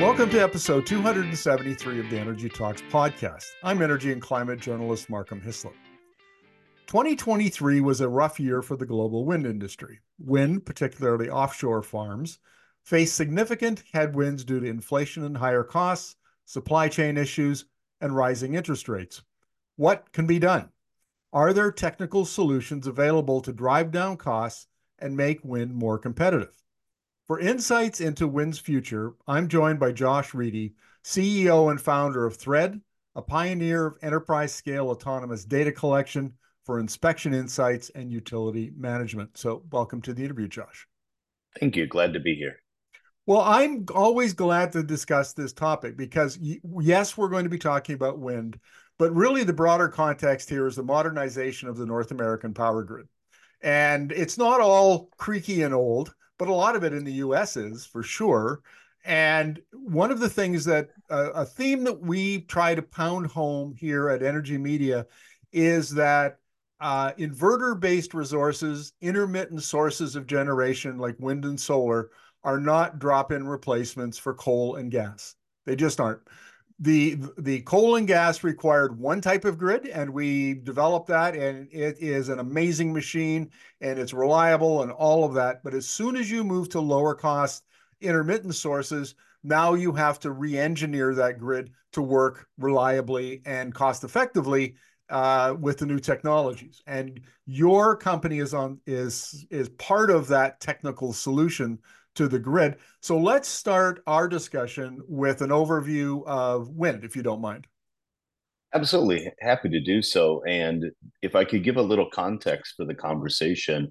Welcome to episode 273 of the Energy Talks podcast. I'm energy and climate journalist Markham Hislop. 2023 was a rough year for the global wind industry. Wind, particularly offshore farms, faced significant headwinds due to inflation and higher costs, supply chain issues, and rising interest rates. What can be done? Are there technical solutions available to drive down costs and make wind more competitive? For insights into Wind's future, I'm joined by Josh Riedy, CEO and founder of Thread, a pioneer of enterprise scale autonomous data collection for inspection insights and utility management. So, welcome to the interview, Josh. Thank you. Glad to be here. Well, I'm always glad to discuss this topic because, yes, we're going to be talking about wind, but really the broader context here is the modernization of the North American power grid. And it's not all creaky and old but a lot of it in the US is for sure. And one of the things that uh, a theme that we try to pound home here at Energy Media is that uh, inverter based resources, intermittent sources of generation like wind and solar, are not drop in replacements for coal and gas. They just aren't the the coal and gas required one type of grid and we developed that and it is an amazing machine and it's reliable and all of that. But as soon as you move to lower cost intermittent sources now you have to re-engineer that grid to work reliably and cost effectively uh, with the new technologies. And your company is on is is part of that technical solution to the grid. So let's start our discussion with an overview of wind, if you don't mind. Absolutely. Happy to do so. And if I could give a little context for the conversation,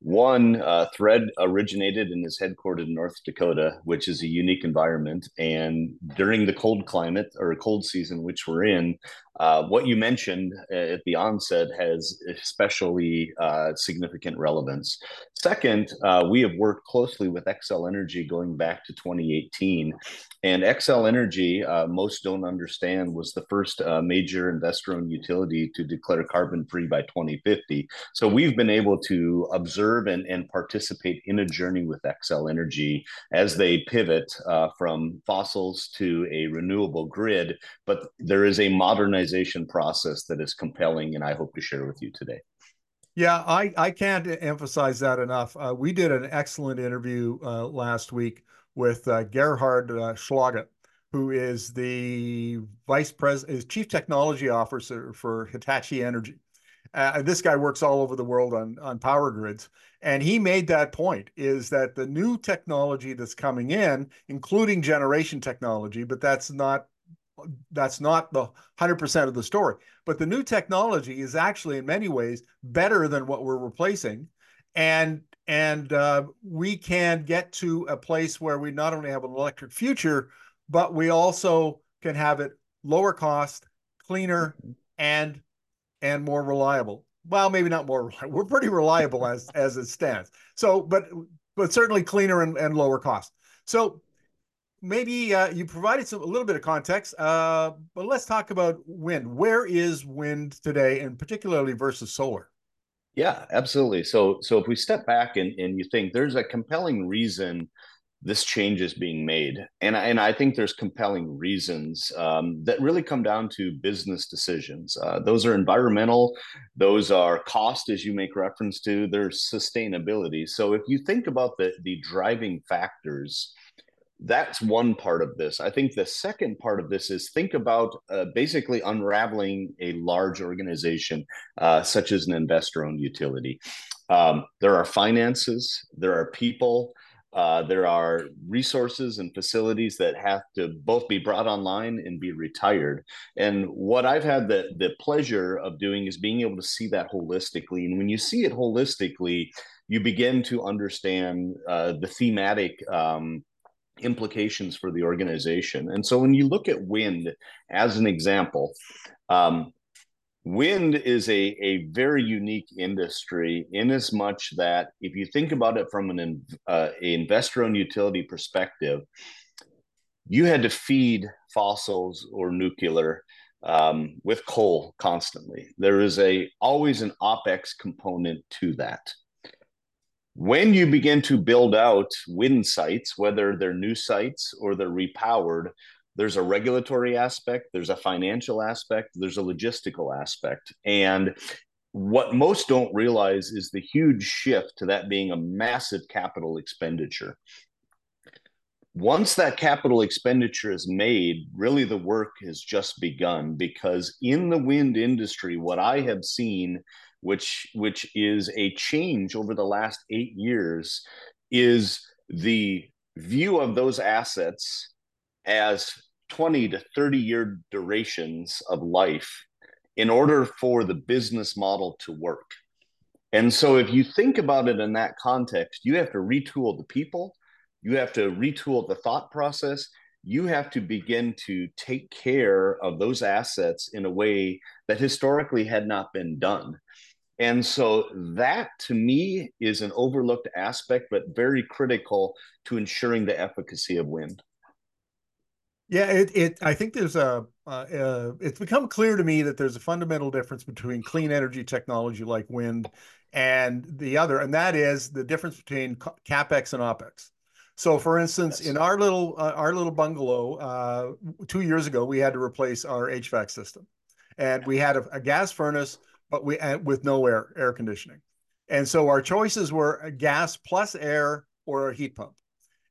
one uh, thread originated and is headquartered in North Dakota, which is a unique environment. And during the cold climate or cold season, which we're in, uh, what you mentioned uh, at the onset has especially uh, significant relevance. Second, uh, we have worked closely with Xcel Energy going back to 2018. And Xcel Energy, uh, most don't understand, was the first major investor owned utility to declare carbon free by 2050. So we've been able to observe and, and participate in a journey with Xcel Energy as they pivot from fossils to a renewable grid. But there is a modernization organization process that is compelling and I hope to share with you today. Yeah, I, I can't emphasize that enough. Uh, we did an excellent interview uh, last week with uh, Gerhard uh, who is the vice president, is chief technology officer for Hitachi Energy. Uh, this guy works all over the world on, on power grids. And he made that point is that the new technology that's coming in, including generation technology, but that's not that's not the 100% of the story. But the new technology is actually, in many ways, better than what we're replacing. And and uh, we can get to a place where we not only have an electric future, but we also can have it lower cost, cleaner, and and more reliable. Well, maybe not more. We're pretty reliable as as it stands. So, but but certainly cleaner and, and lower cost. So maybe uh, you provided some a little bit of context, uh, but let's talk about wind. Where is wind today, and particularly versus solar? Yeah, absolutely. So, so if we step back and, and you think there's a compelling reason this change is being made, and and I think there's compelling reasons um, that really come down to business decisions. Uh, those are environmental, those are cost, as you make reference to. There's sustainability. So if you think about the the driving factors that's one part of this. I think the second part of this is think about uh, basically unraveling a large organization uh, such as an investor owned utility. Um, there are finances, there are people, uh, there are resources and facilities that have to both be brought online and be retired. And what I've had the, the pleasure of doing is being able to see that holistically. And when you see it holistically, you begin to understand uh, the thematic um, implications for the organization. And so when you look at wind as an example, um, wind is a, a very unique industry in as much that if you think about it from an uh, investor-owned utility perspective, you had to feed fossils or nuclear um, with coal constantly. There is a always an opex component to that When you begin to build out wind sites, whether they're new sites or they're repowered, there's a regulatory aspect, there's a financial aspect, there's a logistical aspect. And what most don't realize is the huge shift to that being a massive capital expenditure. Once that capital expenditure is made, really the work has just begun because in the wind industry, what I have seen, which which is a change over the last eight years, is the view of those assets as 20 to 30 year durations of life in order for the business model to work. And so, if you think about it in that context, you have to retool the people, you have to retool the thought process, you have to begin to take care of those assets in a way that historically had not been done. And so, that to me is an overlooked aspect, but very critical to ensuring the efficacy of wind. Yeah, it, it I think there's a uh, uh, it's become clear to me that there's a fundamental difference between clean energy technology like wind and the other, and that is the difference between capex and opex. So, for instance, yes. in our little uh, our little bungalow, uh, two years ago, we had to replace our HVAC system, and we had a, a gas furnace, but we with no air air conditioning, and so our choices were a gas plus air or a heat pump.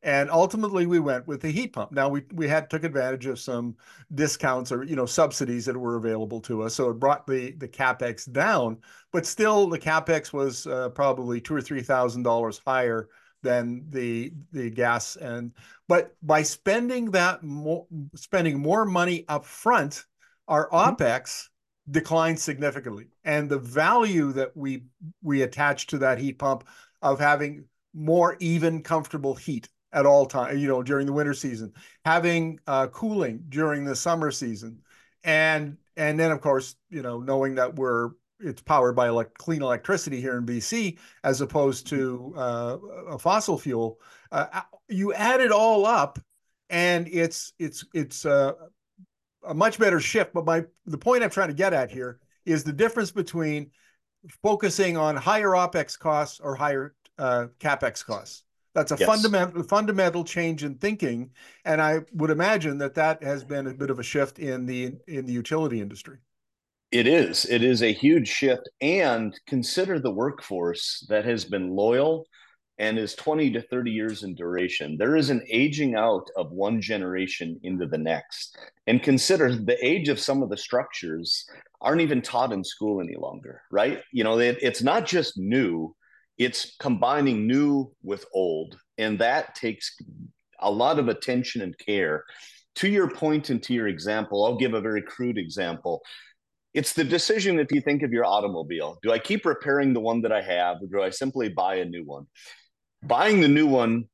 And ultimately we went with the heat pump. Now we we had took advantage of some discounts or you know subsidies that were available to us. So it brought the the capex down but still the capex was uh, probably two or three thousand dollars higher than the the gas and but by spending that more spending more money up front our mm-hmm. opex declined significantly and the value that we we attach to that heat pump of having more even comfortable heat at all time, you know, during the winter season, having uh, cooling during the summer season, and and then of course, you know, knowing that we're it's powered by elect- clean electricity here in BC as opposed to uh, a fossil fuel. Uh, you add it all up, and it's it's it's uh, a much better shift. But my the point I'm trying to get at here is the difference between focusing on higher opex costs or higher uh, capex costs. That's a yes. fundamental fundamental change in thinking, and I would imagine that that has been a bit of a shift in the in the utility industry. It is. It is a huge shift, and consider the workforce that has been loyal and is 20 to 30 years in duration. There is an aging out of one generation into the next. And consider the age of some of the structures aren't even taught in school any longer, right? You know, it, it's not just new, it's combining new with old and that takes a lot of attention and care to your point and to your example i'll give a very crude example it's the decision if you think of your automobile. Do i keep repairing the one that i have or do i simply buy a new one? Buying the new one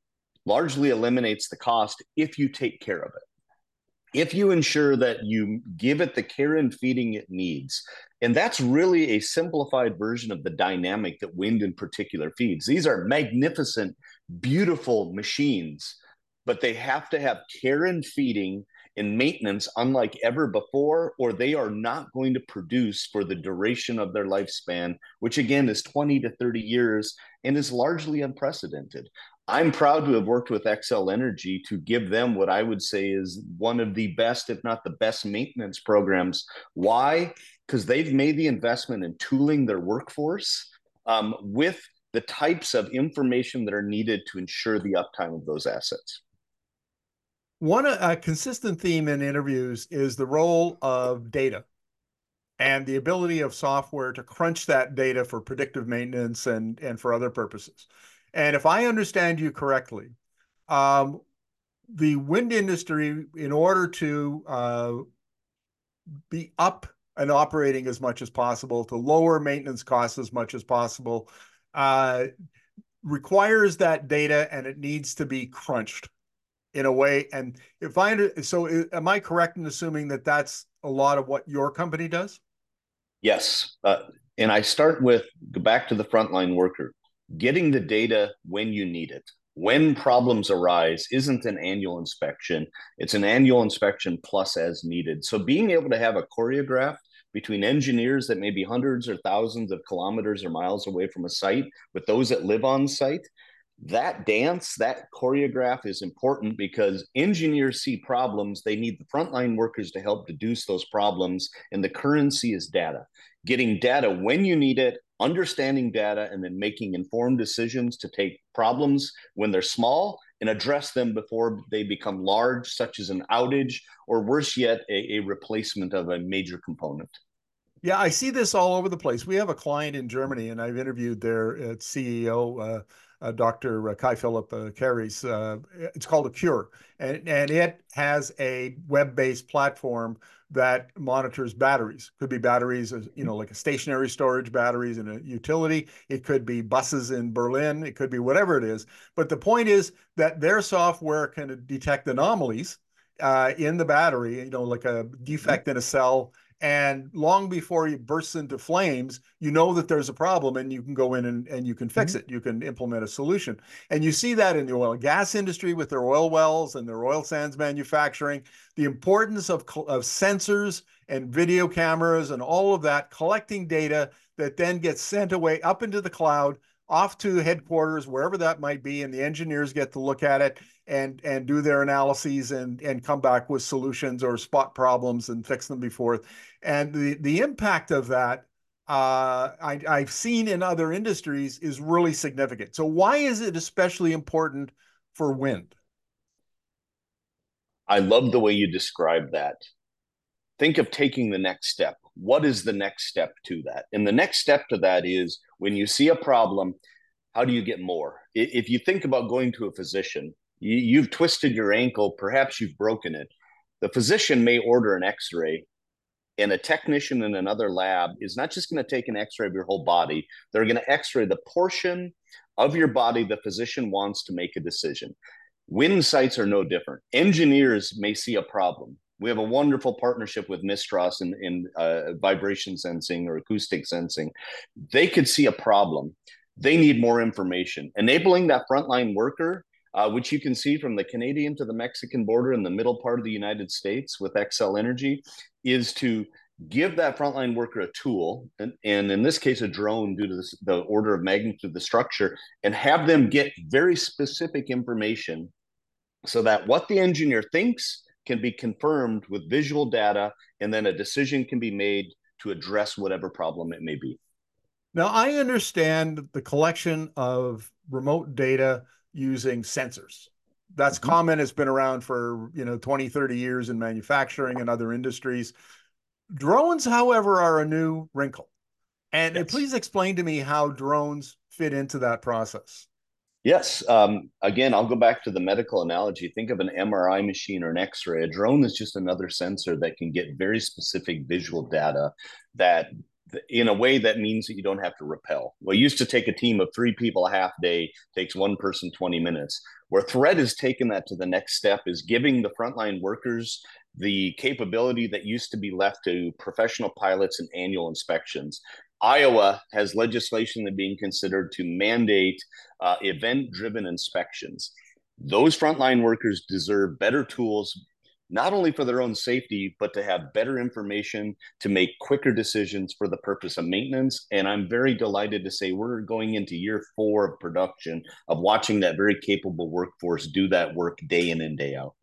largely eliminates the cost if you take care of it. If you ensure that you give it the care and feeding it needs and that's really a simplified version of the dynamic that wind in particular feeds. These are magnificent, beautiful machines, but they have to have care and feeding and maintenance unlike ever before, or they are not going to produce for the duration of their lifespan, which again is 20 to 30 years and is largely unprecedented. I'm proud to have worked with Xcel Energy to give them what I would say is one of the best, if not the best, maintenance programs. Why? because they've made the investment in tooling their workforce um, with the types of information that are needed to ensure the uptime of those assets. One a consistent theme in interviews is the role of data and the ability of software to crunch that data for predictive maintenance and, and for other purposes. And if I understand you correctly, um, the wind industry, in order to uh, be up and operating as much as possible, to lower maintenance costs as much as possible, uh, requires that data and it needs to be crunched in a way. And if I so, am I correct in assuming that that's a lot of what your company does? Yes, uh, and I start with go back to the frontline worker, getting the data when you need it when problems arise isn't an annual inspection it's an annual inspection plus as needed so being able to have a choreograph between engineers that may be hundreds or thousands of kilometers or miles away from a site with those that live on site that dance, that choreograph is important because engineers see problems. They need the frontline workers to help deduce those problems. And the currency is data. Getting data when you need it, understanding data, and then making informed decisions to take problems when they're small and address them before they become large, such as an outage, or worse yet, a, a replacement of a major component. Yeah, I see this all over the place. We have a client in Germany, and I've interviewed their uh, CEO. Uh, uh, Dr. Uh, Kai Philipp uh, Kairies. Uh, it's called ACCURE, and, and it has a web-based platform that monitors batteries. Could be batteries, you know, like a stationary storage batteries in a utility. It could be buses in Berlin. It could be whatever it is. But the point is that their software can detect anomalies uh, in the battery, you know, like a defect in a cell and long before it bursts into flames you know that there's a problem and you can go in and, and you can fix mm-hmm. it. You can implement a solution. And you see that in the oil and gas industry with their oil wells and their oil sands manufacturing the importance of, of sensors and video cameras and all of that collecting data that then gets sent away up into the cloud off to headquarters wherever that might be and the engineers get to look at it and and do their analyses and and come back with solutions or spot problems and fix them before and the the impact of that uh, I, I've seen in other industries is really significant. So why is it especially important for wind? I love the way you describe that. Think of taking the next step. What is the next step to that? And the next step to that is when you see a problem, how do you get more? If you think about going to a physician, you, have twisted your ankle, perhaps you've broken it. The physician may order an x ray and a technician in another lab is not just going to take an x-ray of your whole body. They're going to x-ray the portion of your body the physician wants to make a decision. Wind sites are no different. Engineers may see a problem. We have a wonderful partnership with Mistras in, in uh, vibration sensing or acoustic sensing. They could see a problem. They need more information. Enabling that frontline worker uh, which you can see from the Canadian to the Mexican border in the middle part of the United States with Xcel Energy, is to give that frontline worker a tool, and, and in this case, a drone due to this, the order of magnitude of the structure, and have them get very specific information so that what the engineer thinks can be confirmed with visual data, and then a decision can be made to address whatever problem it may be. Now, I understand the collection of remote data using sensors that's mm-hmm. common. It's been around for, you know, 20, 30 years in manufacturing and other industries. Drones, however, are a new wrinkle. And yes. please explain to me how drones fit into that process. Yes. Um, again, I'll go back to the medical analogy. Think of an MRI machine or an X ray. A drone is just another sensor that can get very specific visual data that in a way that means that you don't have to repel. Well, used to take a team of three people a half day, takes one person 20 minutes. Where Thread has taken that to the next step is giving the frontline workers the capability that used to be left to professional pilots and annual inspections. Iowa has legislation that being considered to mandate uh, event driven inspections. Those frontline workers deserve better tools, not only for their own safety, but to have better information to make quicker decisions for the purpose of maintenance. And I'm very delighted to say we're going into year four of production of watching that very capable workforce do that work day in and day out.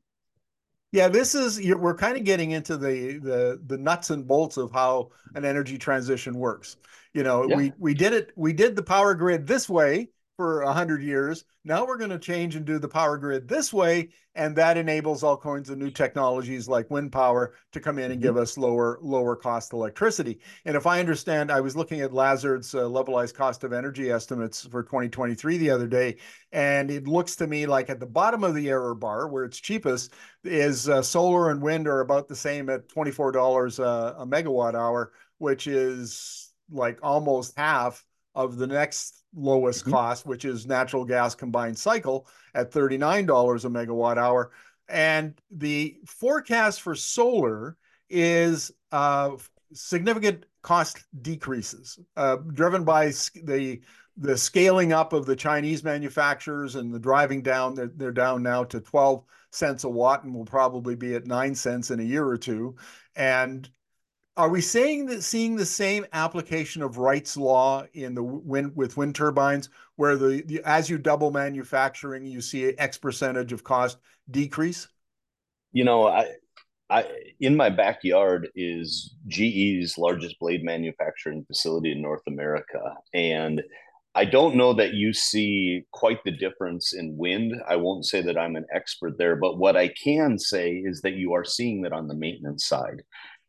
Yeah, this is we're kind of getting into the the the nuts and bolts of how an energy transition works. You know, yeah. we we did it we did the power grid this way for 100 years. Now we're going to change and do the power grid this way. And that enables all kinds of new technologies like wind power to come in and give mm-hmm. us lower lower cost electricity. And if I understand, I was looking at Lazard's uh, levelized cost of energy estimates for 2023 the other day. And it looks to me like at the bottom of the error bar, where it's cheapest, is uh, solar and wind are about the same at $24 uh, a megawatt hour, which is like almost half of the next lowest mm-hmm. cost, which is natural gas combined cycle at $39 a megawatt hour. And the forecast for solar is uh, significant cost decreases, uh, driven by the the scaling up of the Chinese manufacturers and the driving down. They're, they're down now to 12 cents a watt and will probably be at nine cents in a year or two. And are we saying that seeing the same application of Wright's law in the wind with wind turbines, where the, the as you double manufacturing, you see X percentage of cost decrease? You know, I, I in my backyard is GE's largest blade manufacturing facility in North America, and I don't know that you see quite the difference in wind. I won't say that I'm an expert there, but what I can say is that you are seeing that on the maintenance side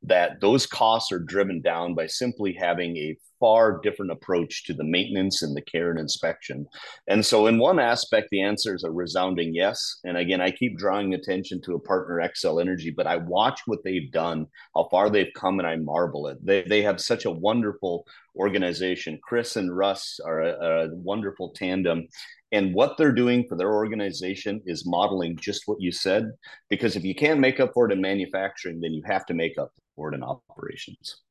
that those costs are driven down by simply having a far different approach to the maintenance and the care and inspection. And so, in one aspect, the answer is a resounding yes. And again, I keep drawing attention to a partner, Xcel Energy, but I watch what they've done, how far they've come, and I marvel at. They they have such a wonderful organization. Chris and Russ are a, a wonderful tandem. And what they're doing for their organization is modeling just what you said. Because if you can't make up for it in manufacturing, then you have to make up for it in operations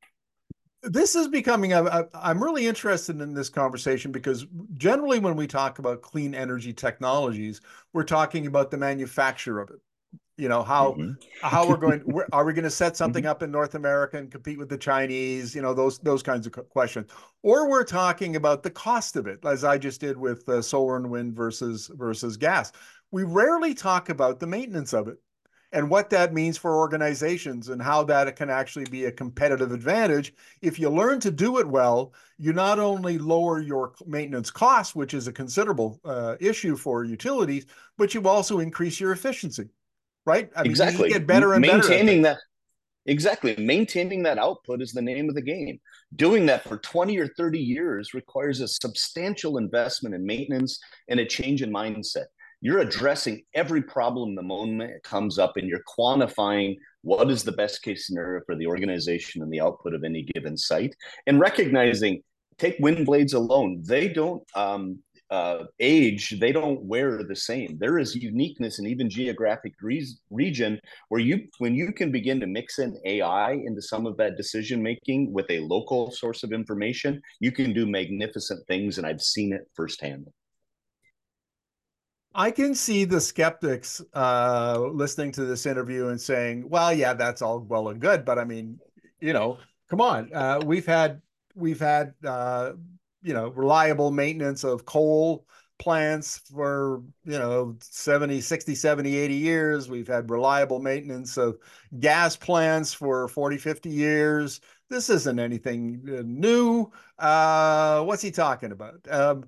this is becoming a, i'm really interested in this conversation because generally when we talk about clean energy technologies we're talking about the manufacture of it. You know how mm-hmm. how we're going are we going to set something mm-hmm. up in north america and compete with the chinese? You know those those kinds of questions. Or we're talking about the cost of it as i just did with uh, solar and wind versus versus gas. We rarely talk about the maintenance of it and what that means for organizations and how that can actually be a competitive advantage. If you learn to do it well, you not only lower your maintenance costs, which is a considerable uh, issue for utilities, but you also increase your efficiency, right? I mean, exactly. get better and maintaining better that. Exactly. Maintaining that output is the name of the game. Doing that for 20 or 30 years requires a substantial investment in maintenance and a change in mindset you're addressing every problem the moment it comes up and you're quantifying what is the best case scenario for the organization and the output of any given site and recognizing take wind blades alone. They don't um, uh, age they don't wear the same. There is uniqueness and even geographic re- region where you when you can begin to mix in ai into some of that decision making with a local source of information you can do magnificent things and i've seen it firsthand I can see the skeptics uh, listening to this interview and saying, "Well, yeah, that's all well and good, but I mean, you know, come on, uh, we've had we've had uh, you know reliable maintenance of coal plants for you know 70 60 70 80 years. We've had reliable maintenance of gas plants for 40 50 years. This isn't anything uh, new. Uh what's he talking about? Um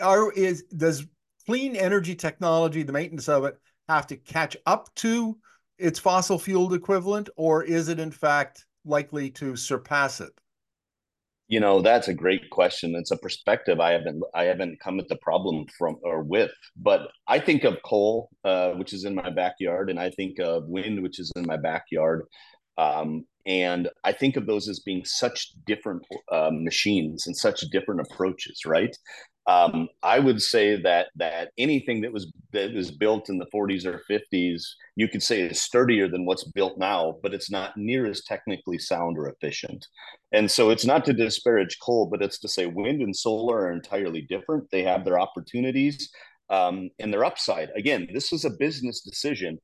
are is does clean energy technology, the maintenance of it, have to catch up to its fossil fueled equivalent, or is it in fact likely to surpass it? You know, that's a great question. It's a perspective I haven't I haven't come at the problem from or with. But I think of coal, uh, which is in my backyard, and I think of wind, which is in my backyard. Um, and I think of those as being such different uh, machines and such different approaches, right? Um, I would say that that anything that was that was built in the 40s or 50s, you could say is sturdier than what's built now, but it's not near as technically sound or efficient. And so it's not to disparage coal, but it's to say wind and solar are entirely different. They have their opportunities um, and their upside. Again, this is a business decision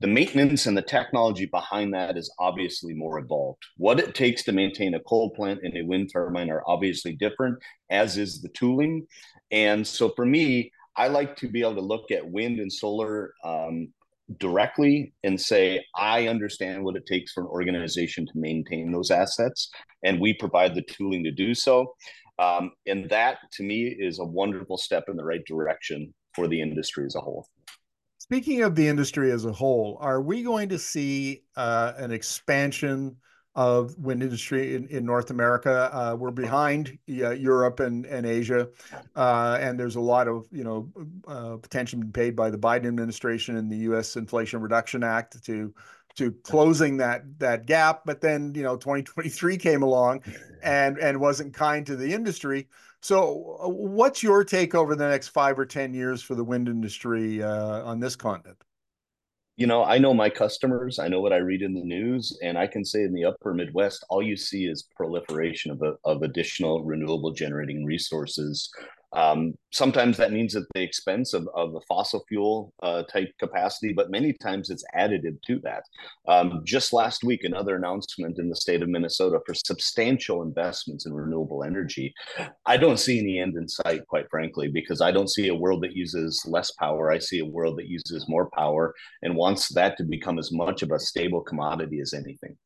the maintenance and the technology behind that is obviously more evolved. What it takes to maintain a coal plant and a wind turbine are obviously different, as is the tooling. And so for me, I like to be able to look at wind and solar um, directly and say, I understand what it takes for an organization to maintain those assets, and we provide the tooling to do so. Um, and that to me is a wonderful step in the right direction for the industry as a whole. Speaking of the industry as a whole, are we going to see uh, an expansion of wind industry in, in North America? Uh, we're behind uh, Europe and, and Asia, uh, and there's a lot of you know uh, attention paid by the Biden administration and the U.S. Inflation Reduction Act to to closing that that gap. But then you know 2023 came along, and and wasn't kind to the industry. So, uh, what's your take over the next five or 10 years for the wind industry uh, on this continent? You know, I know my customers, I know what I read in the news, and I can say in the upper Midwest, all you see is proliferation of, of additional renewable generating resources Um, sometimes that means at the expense of, of the fossil fuel uh, type capacity, but many times it's additive to that. Um, just last week, another announcement in the state of Minnesota for substantial investments in renewable energy. I don't see any end in sight, quite frankly, because I don't see a world that uses less power. I see a world that uses more power and wants that to become as much of a stable commodity as anything.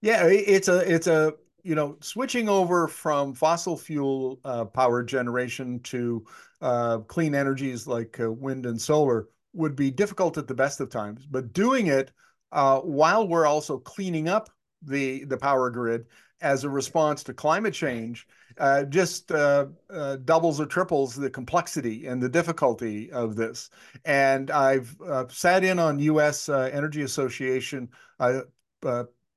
Yeah, it's a it's a you know, switching over from fossil fuel uh, power generation to uh, clean energies like uh, wind and solar would be difficult at the best of times. But doing it uh, while we're also cleaning up the the power grid as a response to climate change uh, just uh, doubles or triples the complexity and the difficulty of this. And I've sat in on U.S. Energy Association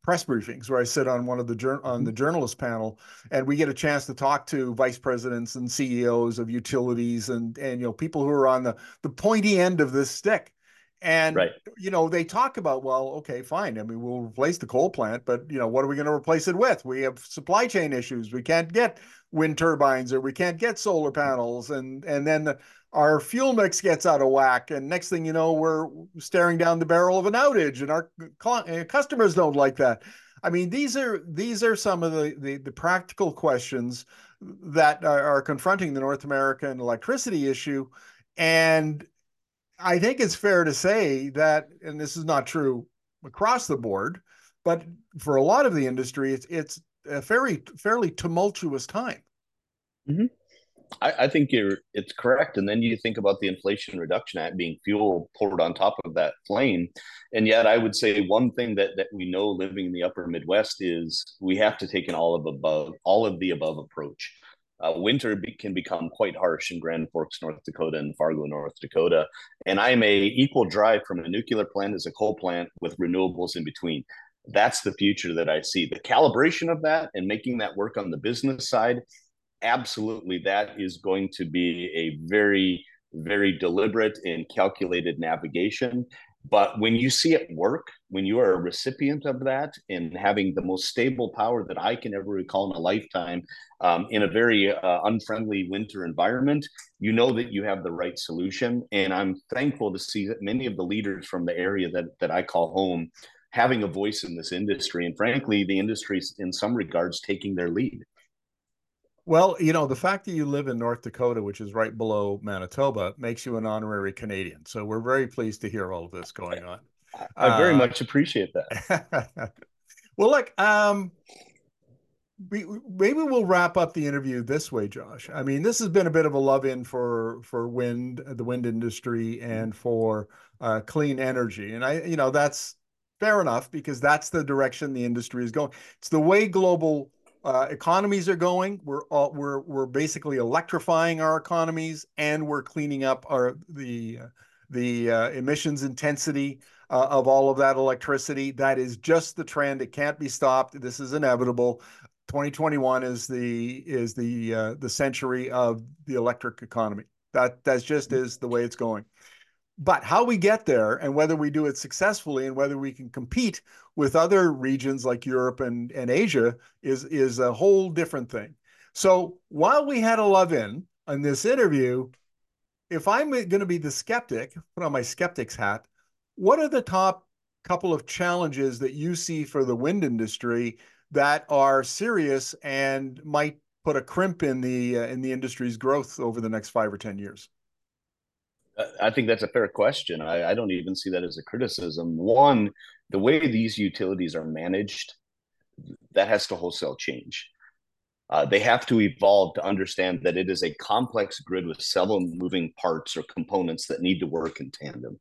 press briefings where I sit on one of the on the mm-hmm. journalist panel, and we get a chance to talk to vice presidents and CEOs of utilities and and you know people who are on the the pointy end of this stick. And right. you know they talk about well, okay, fine. I mean, we'll replace the coal plant, but you know what are we going to replace it with? We have supply chain issues. We can't get wind turbines or we can't get solar panels, and and then the, our fuel mix gets out of whack and next thing you know we're staring down the barrel of an outage and our customers don't like that. I mean these are these are some of the the, the practical questions that are, are confronting the north american electricity issue. And i think it's fair to say that and this is not true across the board but for a lot of the industry it's it's a very fairly tumultuous time. Mm-hmm. I, I, think you're it's correct. And then you think about the Inflation Reduction Act being fuel poured on top of that flame. And yet I would say one thing that that we know living in the upper Midwest is we have to take an all of above, all of the above approach. Uh, winter be, can become quite harsh in Grand Forks, North Dakota, and Fargo, North Dakota. And I'm a equal drive from a nuclear plant as a coal plant with renewables in between. That's the future that I see. The calibration of that and making that work on the business side absolutely that is going to be a very very deliberate and calculated navigation. But when you see it work when you are a recipient of that and having the most stable power that i can ever recall in a lifetime um, in a very uh, unfriendly winter environment you know that you have the right solution. And i'm thankful to see that many of the leaders from the area that, that i call home having a voice in this industry. And frankly the industry in some regards taking their lead well, you know, the fact that you live in North Dakota, which is right below Manitoba, makes you an honorary Canadian. So we're very pleased to hear all of this going on. I very uh, much appreciate that. well, look, um, we, maybe we'll wrap up the interview this way, Josh. I mean, this has been a bit of a love in for for wind, the wind industry, and for uh, clean energy, and I, you know, that's fair enough because that's the direction the industry is going. It's the way global uh, economies are going. We're all, we're we're basically electrifying our economies, and we're cleaning up our the the uh, emissions intensity uh, of all of that electricity. That is just the trend. It can't be stopped. This is inevitable. 2021 is the is the uh, the century of the electric economy. That that's just is the way it's going. But how we get there and whether we do it successfully and whether we can compete with other regions like Europe and, and Asia is, is a whole different thing. So while we had a love in on this interview, if I'm going to be the skeptic, put on my skeptic's hat, what are the top couple of challenges that you see for the wind industry that are serious and might put a crimp in the uh, in the industry's growth over the next five or ten years? I think that's a fair question. I, I, don't even see that as a criticism. One, the way these utilities are managed, that has to wholesale change. Uh, they have to evolve to understand that it is a complex grid with several moving parts or components that need to work in tandem.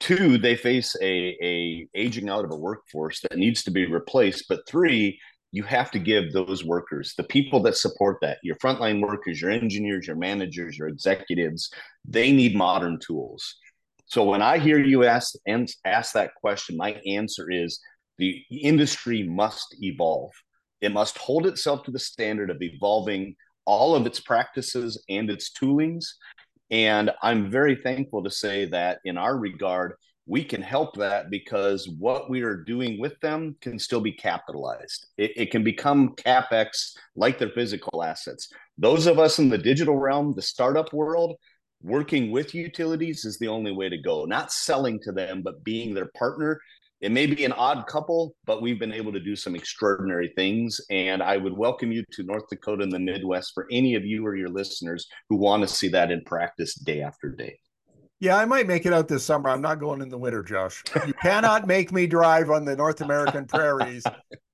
Two, they face a, a aging out of a workforce that needs to be replaced. But three, you have to give those workers, the people that support that, your frontline workers, your engineers, your managers, your executives, they need modern tools. So when I hear you ask and ask that question, my answer is the industry must evolve. It must hold itself to the standard of evolving all of its practices and its toolings. And I'm very thankful to say that in our regard, we can help that because what we are doing with them can still be capitalized. It, it, can become capex like their physical assets. those of us in the digital realm, the startup world, working with utilities is the only way to go. Not selling to them, but being their partner. It may be an odd couple, but we've been able to do some extraordinary things. And I would welcome you to North Dakota and the Midwest for any of you or your listeners who want to see that in practice day after day. Yeah, I might make it out this summer. I'm not going in the winter, Josh. You cannot make me drive on the North American prairies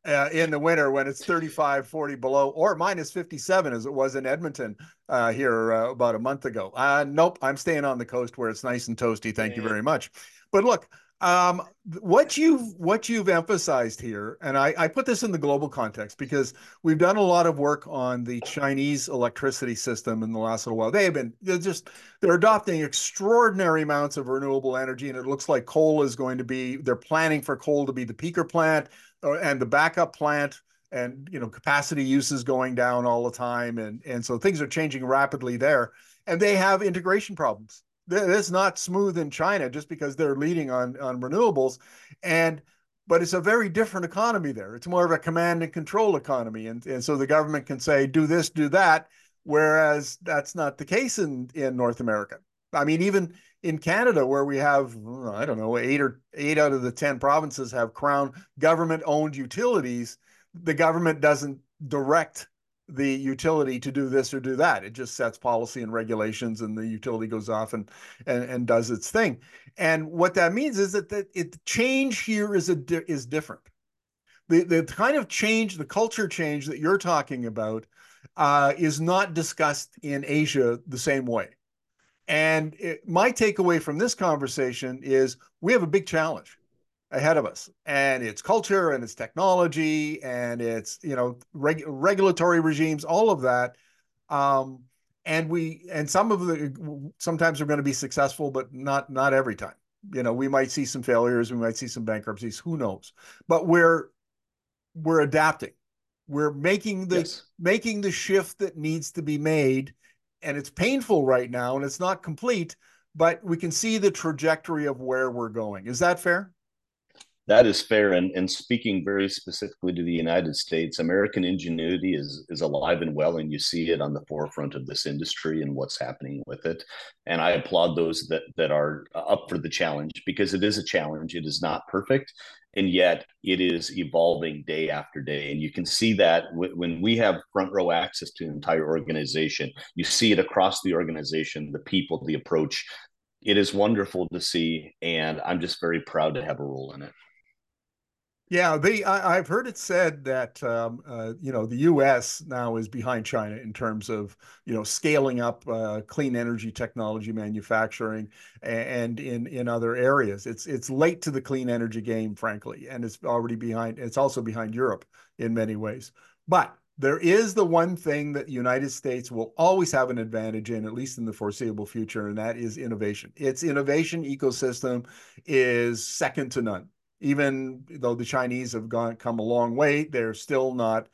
uh, in the winter when it's 35, 40 below or minus 57 as it was in Edmonton uh, here uh, about a month ago. Uh, nope, I'm staying on the coast where it's nice and toasty. Thank yeah. you very much. But look, um, what you've what you've emphasized here, and I, I put this in the global context because we've done a lot of work on the Chinese electricity system in the last little while. They have been they're just they're adopting extraordinary amounts of renewable energy, and it looks like coal is going to be. They're planning for coal to be the peaker plant uh, and the backup plant and you know capacity use is going down all the time and and so things are changing rapidly there and they have integration problems it's not smooth in China just because they're leading on on renewables, and but it's a very different economy there. It's more of a command and control economy, and and so the government can say do this, do that, whereas that's not the case in in North America. I mean, even in Canada, where we have I don't know eight or eight out of the ten provinces have crown government owned utilities, the government doesn't direct the utility to do this or do that. It just sets policy and regulations, and the utility goes off and and, and does its thing. And what that means is that the it, change here is a is different. The the kind of change, the culture change that you're talking about, uh, is not discussed in Asia the same way. And it, my takeaway from this conversation is we have a big challenge ahead of us. And it's culture and it's technology and it's you know reg- regulatory regimes all of that. Um, and we and some of the sometimes we're going to be successful but not not every time. You know we might see some failures we might see some bankruptcies who knows? But we're we're adapting. We're making the yes. making the shift that needs to be made and it's painful right now and it's not complete but we can see the trajectory of where we're going. Is that fair that is fair. And, and speaking very specifically to the United States, American ingenuity is, is alive and well, and you see it on the forefront of this industry and what's happening with it. And I applaud those that, that are up for the challenge because it is a challenge. It is not perfect. And yet it is evolving day after day. And you can see that when we have front row access to an entire organization, you see it across the organization, the people, the approach. It is wonderful to see. And I'm just very proud to have a role in it. Yeah, they. I, have heard it said that um, uh, you know the U.S. now is behind China in terms of you know scaling up uh, clean energy technology manufacturing and in in other areas. It's it's late to the clean energy game, frankly, and it's already behind. It's also behind Europe in many ways. But there is the one thing that the United States will always have an advantage in, at least in the foreseeable future, and that is innovation. Its innovation ecosystem is second to none even though the Chinese have gone come a long way, they're still not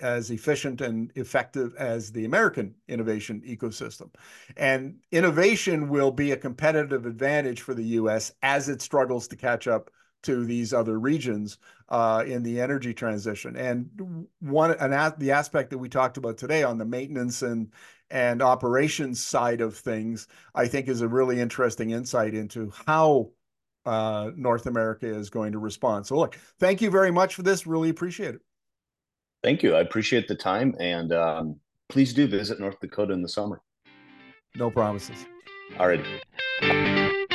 as efficient and effective as the American innovation ecosystem. And innovation will be a competitive advantage for the US as it struggles to catch up to these other regions uh, in the energy transition. And one an, the aspect that we talked about today on the maintenance and and operations side of things, I think is a really interesting insight into how uh, North America is going to respond. So, look, thank you very much for this. Really appreciate it. Thank you. I appreciate the time. And um, please do visit North Dakota in the summer. No promises. All right.